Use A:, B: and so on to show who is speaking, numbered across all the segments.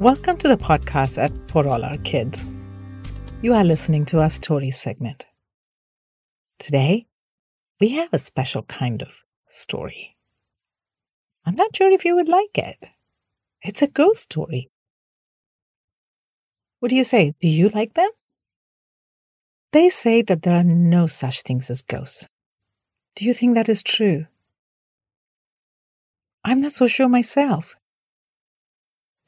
A: Welcome to the podcast at For All Our Kids. You are listening to our story segment. Today, we have a special kind of story. I'm not sure if you would like it. It's a ghost story. What do you say? Do you like them? They say that there are no such things as ghosts. Do you think that is true? I'm not so sure myself.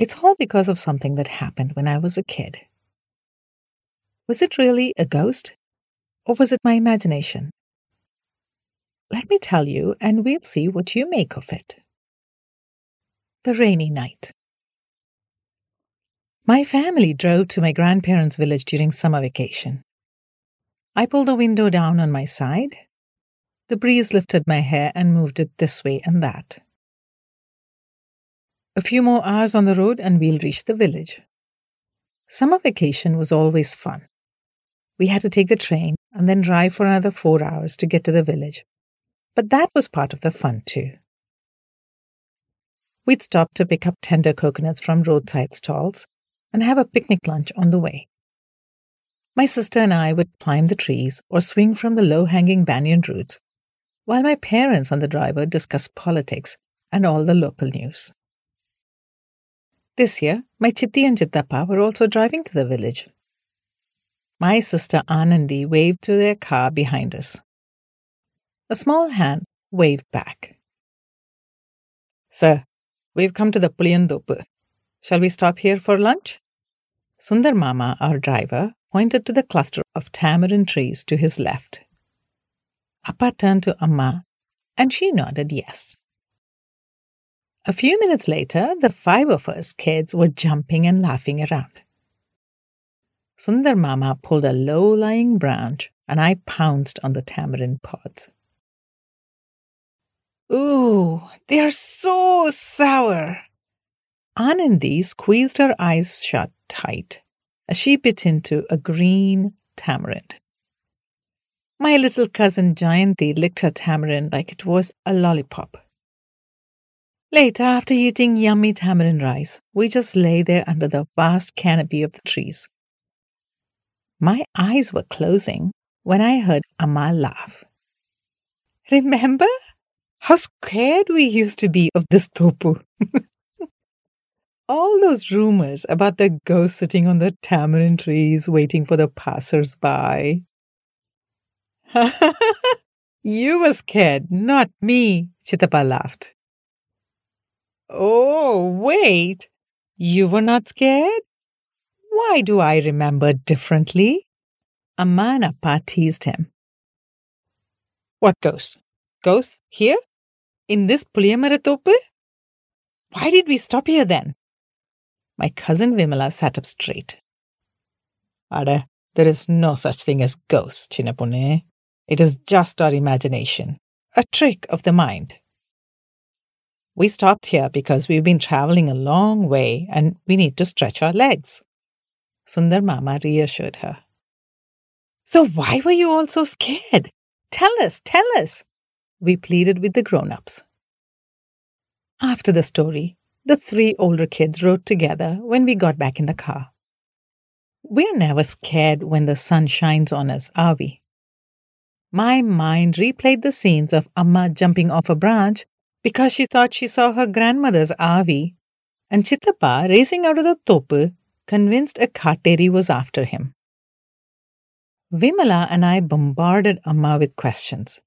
A: It's all because of something that happened when I was a kid. Was it really a ghost? Or was it my imagination? Let me tell you, and we'll see what you make of it. The Rainy Night. My family drove to my grandparents' village during summer vacation. I pulled the window down on my side. The breeze lifted my hair and moved it this way and that. A few more hours on the road and we'll reach the village. Summer vacation was always fun. We had to take the train and then drive for another four hours to get to the village. But that was part of the fun too. We'd stop to pick up tender coconuts from roadside stalls and have a picnic lunch on the way. My sister and I would climb the trees or swing from the low hanging banyan roots, while my parents and the driver discussed politics and all the local news. This year, my Chitti and Chittappa were also driving to the village. My sister Anandi waved to their car behind us. A small hand waved back. Sir, we've come to the Puliyandopu. Shall we stop here for lunch? Sundar Mama, our driver, pointed to the cluster of tamarind trees to his left. Appa turned to Amma, and she nodded yes. A few minutes later, the five of us kids were jumping and laughing around. Sundar Mama pulled a low lying branch and I pounced on the tamarind pods. Ooh, they are so sour! Anandi squeezed her eyes shut tight as she bit into a green tamarind. My little cousin Jayanti licked her tamarind like it was a lollipop. Later, after eating yummy tamarind rice, we just lay there under the vast canopy of the trees. My eyes were closing when I heard Amma laugh. Remember how scared we used to be of this topu? All those rumors about the ghost sitting on the tamarind trees waiting for the passers by. you were scared, not me, Chittappa laughed. Oh, wait. You were not scared? Why do I remember differently? Amanappa teased him. What ghost? Ghost here? In this Puliyamaratopu? Why did we stop here then? My cousin Vimala sat up straight. Ada, there is no such thing as ghosts, Chinapune. It is just our imagination, a trick of the mind. We stopped here because we've been traveling a long way and we need to stretch our legs. Sundar Mama reassured her. So why were you all so scared? Tell us, tell us, we pleaded with the grown ups. After the story, the three older kids rode together when we got back in the car. We're never scared when the sun shines on us, are we? My mind replayed the scenes of Amma jumping off a branch because she thought she saw her grandmother's avi, and Chittappa, racing out of the topu, convinced a Kateri was after him. Vimala and I bombarded Amma with questions.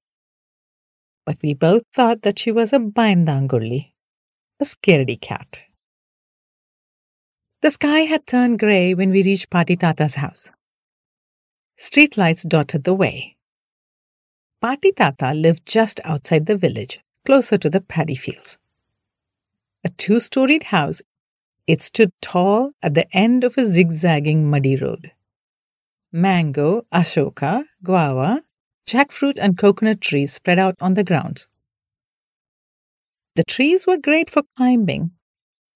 A: But we both thought that she was a Bayandangulli, a scaredy cat. The sky had turned grey when we reached Patitata's house. Streetlights dotted the way. Patitata lived just outside the village, closer to the paddy fields. A two storied house, it stood tall at the end of a zigzagging muddy road. Mango, ashoka, guava, jackfruit, and coconut trees spread out on the grounds. The trees were great for climbing,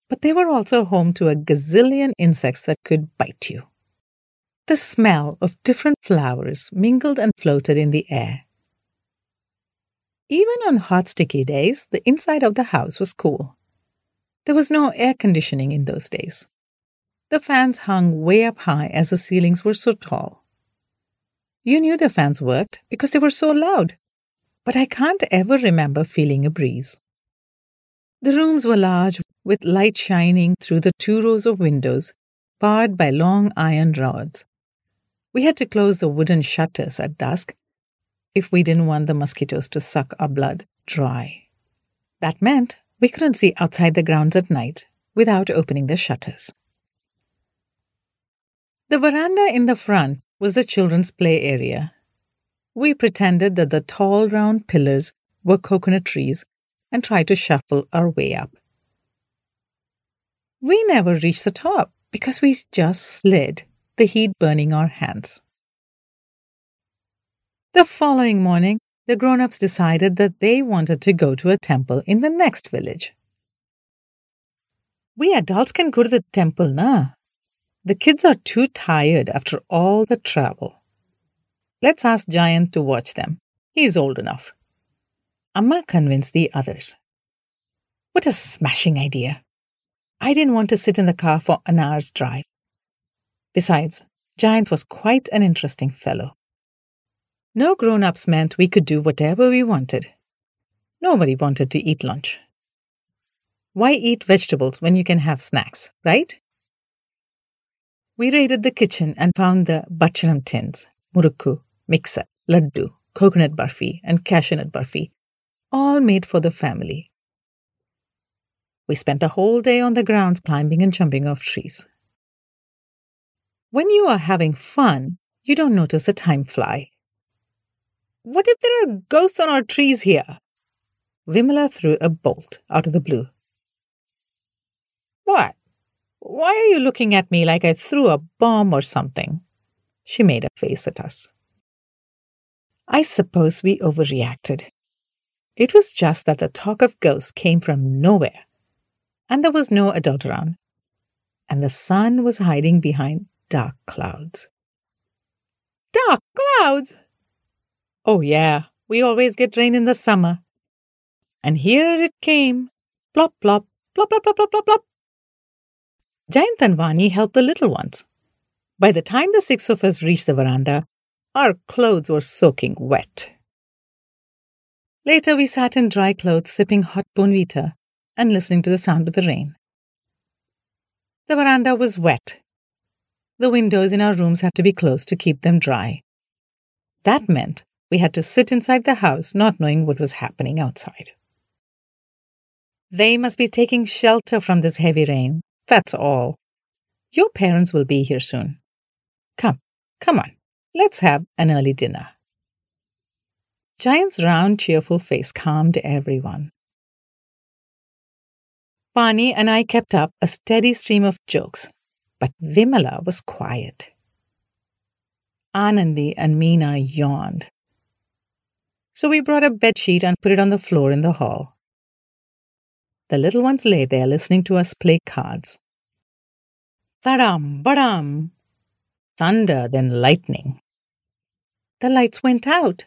A: but they were also home to a gazillion insects that could bite you. The smell of different flowers mingled and floated in the air. Even on hot, sticky days, the inside of the house was cool. There was no air conditioning in those days, The fans hung way up high as the ceilings were so tall. You knew the fans worked because they were so loud, but I can't ever remember feeling a breeze. The rooms were large, with light shining through the two rows of windows, barred by long iron rods. We had to close the wooden shutters at dusk if we didn't want the mosquitoes to suck our blood dry. That meant we couldn't see outside the grounds at night without opening the shutters. The veranda in the front was the children's play area. We pretended that the tall round pillars were coconut trees and tried to shuffle our way up. We never reached the top because we just slid, the heat burning our hands. The following morning, the grown ups decided that they wanted to go to a temple in the next village. We adults can go to the temple, na? The kids are too tired after all the travel. Let's ask Giant to watch them. He's old enough. Amma convinced the others. What a smashing idea! I didn't want to sit in the car for an hour's drive. Besides, Giant was quite an interesting fellow. No grown ups meant we could do whatever we wanted. Nobody wanted to eat lunch. Why eat vegetables when you can have snacks, right? We raided the kitchen and found the bachanam tins, murukku, miksa, laddu, coconut barfi, and cashew nut barfi, all made for the family. We spent the whole day on the grounds climbing and jumping off trees. When you are having fun, you don't notice the time fly. What if there are ghosts on our trees here? Vimala threw a bolt out of the blue. What? Why are you looking at me like I threw a bomb or something? She made a face at us. I suppose we overreacted. It was just that the talk of ghosts came from nowhere, and there was no adult around, and the sun was hiding behind dark clouds. Dark clouds? Oh, yeah, we always get rain in the summer. And here it came. Plop, plop, plop, plop, plop, plop, plop, plop. Giant and Vani helped the little ones. By the time the six of us reached the veranda, our clothes were soaking wet. Later, we sat in dry clothes, sipping hot Bournvita and listening to the sound of the rain. The veranda was wet. The windows in our rooms had to be closed to keep them dry. That meant we had to sit inside the house, not knowing what was happening outside. They must be taking shelter from this heavy rain. That's all. Your parents will be here soon. Come, come on, let's have an early dinner. Giant's round, cheerful face calmed everyone. Vani and I kept up a steady stream of jokes, but Vimala was quiet. Anandi and Meena yawned so we brought a bedsheet and put it on the floor in the hall. The little ones lay there listening to us play cards. Tadam, badam! Thunder, then lightning. The lights went out.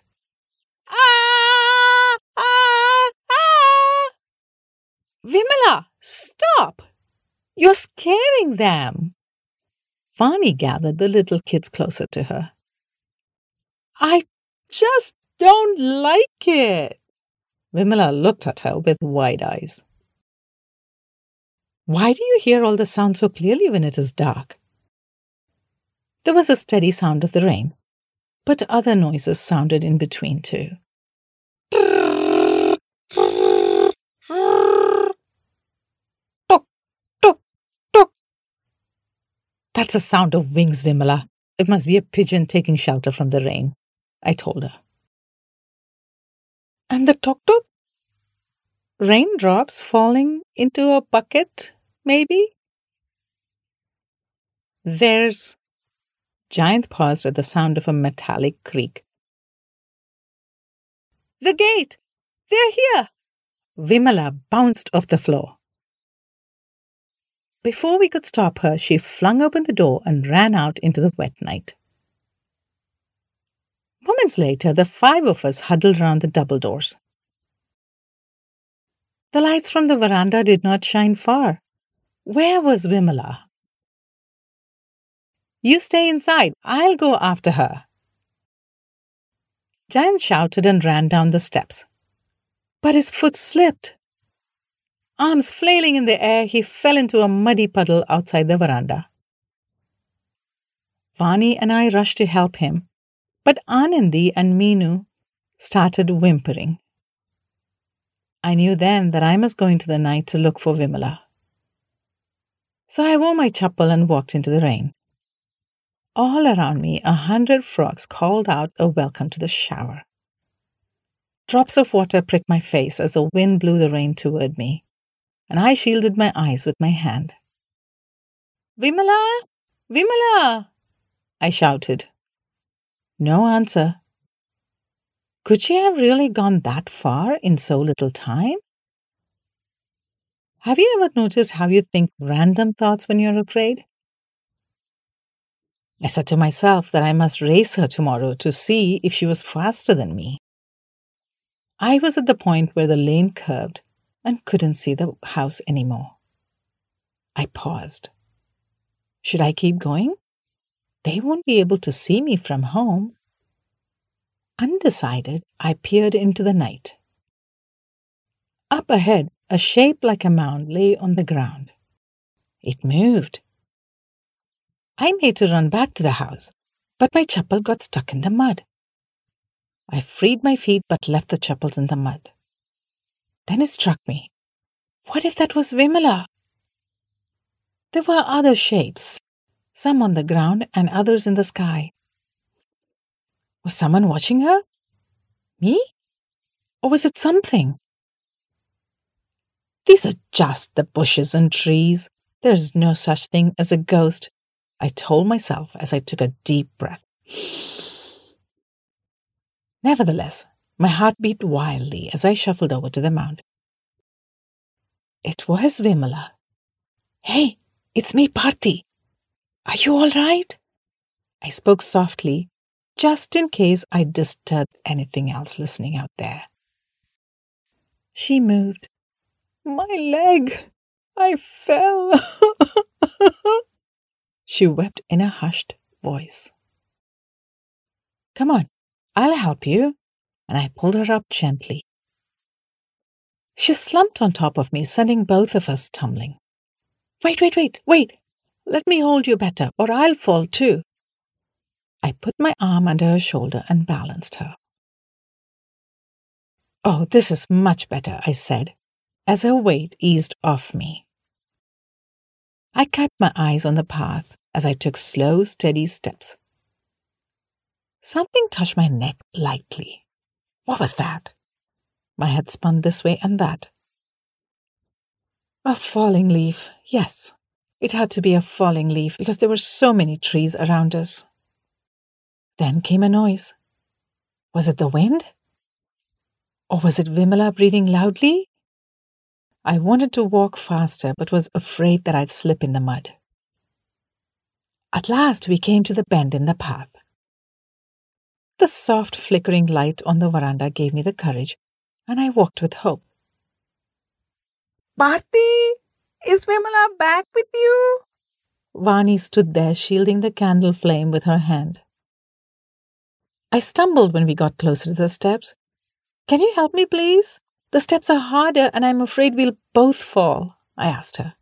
A: Ah! Ah! Ah! Vimala, stop! You're scaring them. Vani gathered the little kids closer to her. I just don't like it. Vimala looked at her with wide eyes. Why do you hear all the sound so clearly when it is dark? There was a steady sound of the rain, but other noises sounded in between too. Tok, tok, tok. That's a sound of wings, Vimala. It must be a pigeon taking shelter from the rain, I told her. And the tok tok? Raindrops falling into a bucket, maybe? There's. Giant paused at the sound of a metallic creak. The gate! They're here! Vimala bounced off the floor. Before we could stop her, she flung open the door and ran out into the wet night. Moments later, the five of us huddled around the double doors. The lights from the veranda did not shine far. Where was Vimala? You stay inside. I'll go after her. Giant shouted and ran down the steps. But his foot slipped. Arms flailing in the air, he fell into a muddy puddle outside the veranda. Vani and I rushed to help him, but Anandi and Meenu started whimpering. I knew then that I must go into the night to look for Vimala. So I wore my chappal and walked into the rain. All around me, a hundred frogs called out a welcome to the shower. Drops of water pricked my face as the wind blew the rain toward me, and I shielded my eyes with my hand. Vimala! Vimala! I shouted. No answer. Could she have really gone that far in so little time? Have you ever noticed how you think random thoughts when you're afraid? I said to myself that I must race her tomorrow to see if she was faster than me. I was at the point where the lane curved and couldn't see the house anymore. I paused. Should I keep going? They won't be able to see me from home. Undecided, I peered into the night. Up ahead, a shape like a mound lay on the ground. It moved. I made to run back to the house, but my chappal got stuck in the mud. I freed my feet but left the chappals in the mud. Then it struck me. What if that was Vimala? There were other shapes, some on the ground and others in the sky. Was someone watching her? Me? Or was it something? These are just the bushes and trees. There is no such thing as a ghost, I told myself as I took a deep breath. Nevertheless, my heart beat wildly as I shuffled over to the mound. It was Vimala. Hey, it's me, Parthi. Are you all right? I spoke softly, just in case I disturbed anything else listening out there. She moved. My leg! I fell! She wept in a hushed voice. Come on, I'll help you. And I pulled her up gently. She slumped on top of me, sending both of us tumbling. Wait, wait, wait, wait. Let me hold you better, or I'll fall too. I put my arm under her shoulder and balanced her. Oh, this is much better, I said, as her weight eased off me. I kept my eyes on the path as I took slow, steady steps. Something touched my neck lightly. What was that? My head spun this way and that. A falling leaf, yes. It had to be a falling leaf because there were so many trees around us. Then came a noise. Was it the wind? Or was it Vimala breathing loudly? I wanted to walk faster but was afraid that I'd slip in the mud. At last we came to the bend in the path. The soft flickering light on the veranda gave me the courage, and I walked with hope.
B: Parthi, is Vimala back with you?
A: Vani stood there shielding the candle flame with her hand. I stumbled when we got closer to the steps. Can you help me, please? The steps are harder, and I'm afraid we'll both fall, I asked her.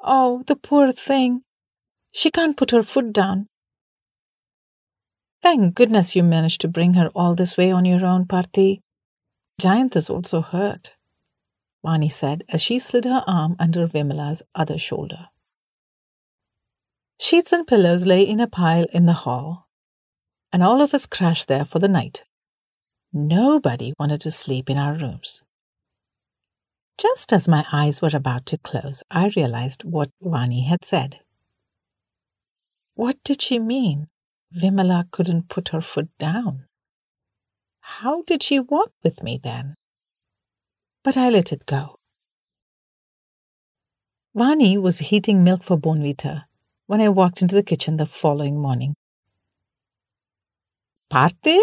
A: Oh, the poor thing. She can't put her foot down. Thank goodness you managed to bring her all this way on your own, Parthi. Giant is also hurt, Vani said as she slid her arm under Vimala's other shoulder. Sheets and pillows lay in a pile in the hall, and all of us crashed there for the night. Nobody wanted to sleep in our rooms. Just as my eyes were about to close, I realized what Vani had said. What did she mean? Vimala couldn't put her foot down. How did she walk with me then? But I let it go. Vani was heating milk for Bournvita when I walked into the kitchen the following morning. Parthi,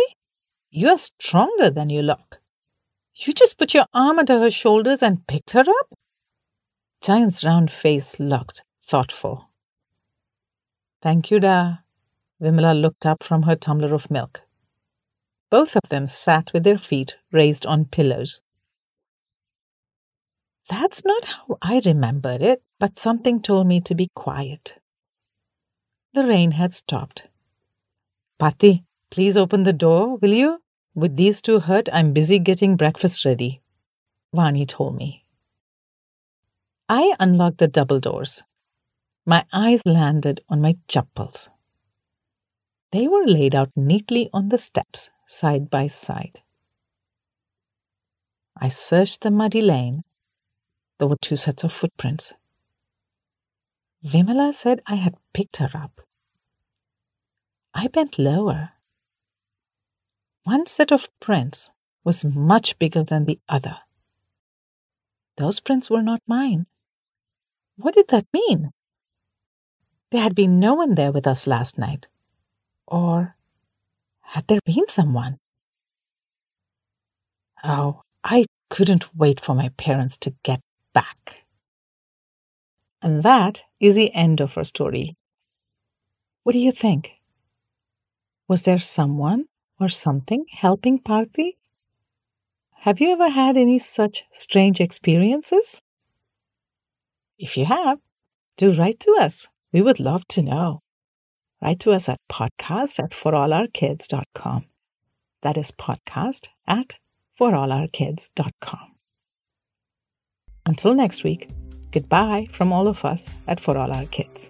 A: you are stronger than you look. You just put your arm under her shoulders and picked her up? Giant's round face looked thoughtful. Thank you, Da. Vimala looked up from her tumbler of milk. Both of them sat with their feet raised on pillows. That's not how I remembered it, but something told me to be quiet. The rain had stopped. Parthi, please open the door, will you? With these two hurt, I'm busy getting breakfast ready, Vani told me. I unlocked the double doors. My eyes landed on my chappals. They were laid out neatly on the steps, side by side. I searched the muddy lane. There were two sets of footprints. Vimala said I had picked her up. I bent lower. One set of prints was much bigger than the other. Those prints were not mine. What did that mean? There had been no one there with us last night. Or had there been someone? Oh, I couldn't wait for my parents to get back. And that is the end of our story. What do you think? Was there someone or something helping Parthi? Have you ever had any such strange experiences? If you have, do write to us. We would love to know. Write to us at podcast at forallourkids.com. That is podcast at forallourkids.com. Until next week, goodbye from all of us at For All Our Kids.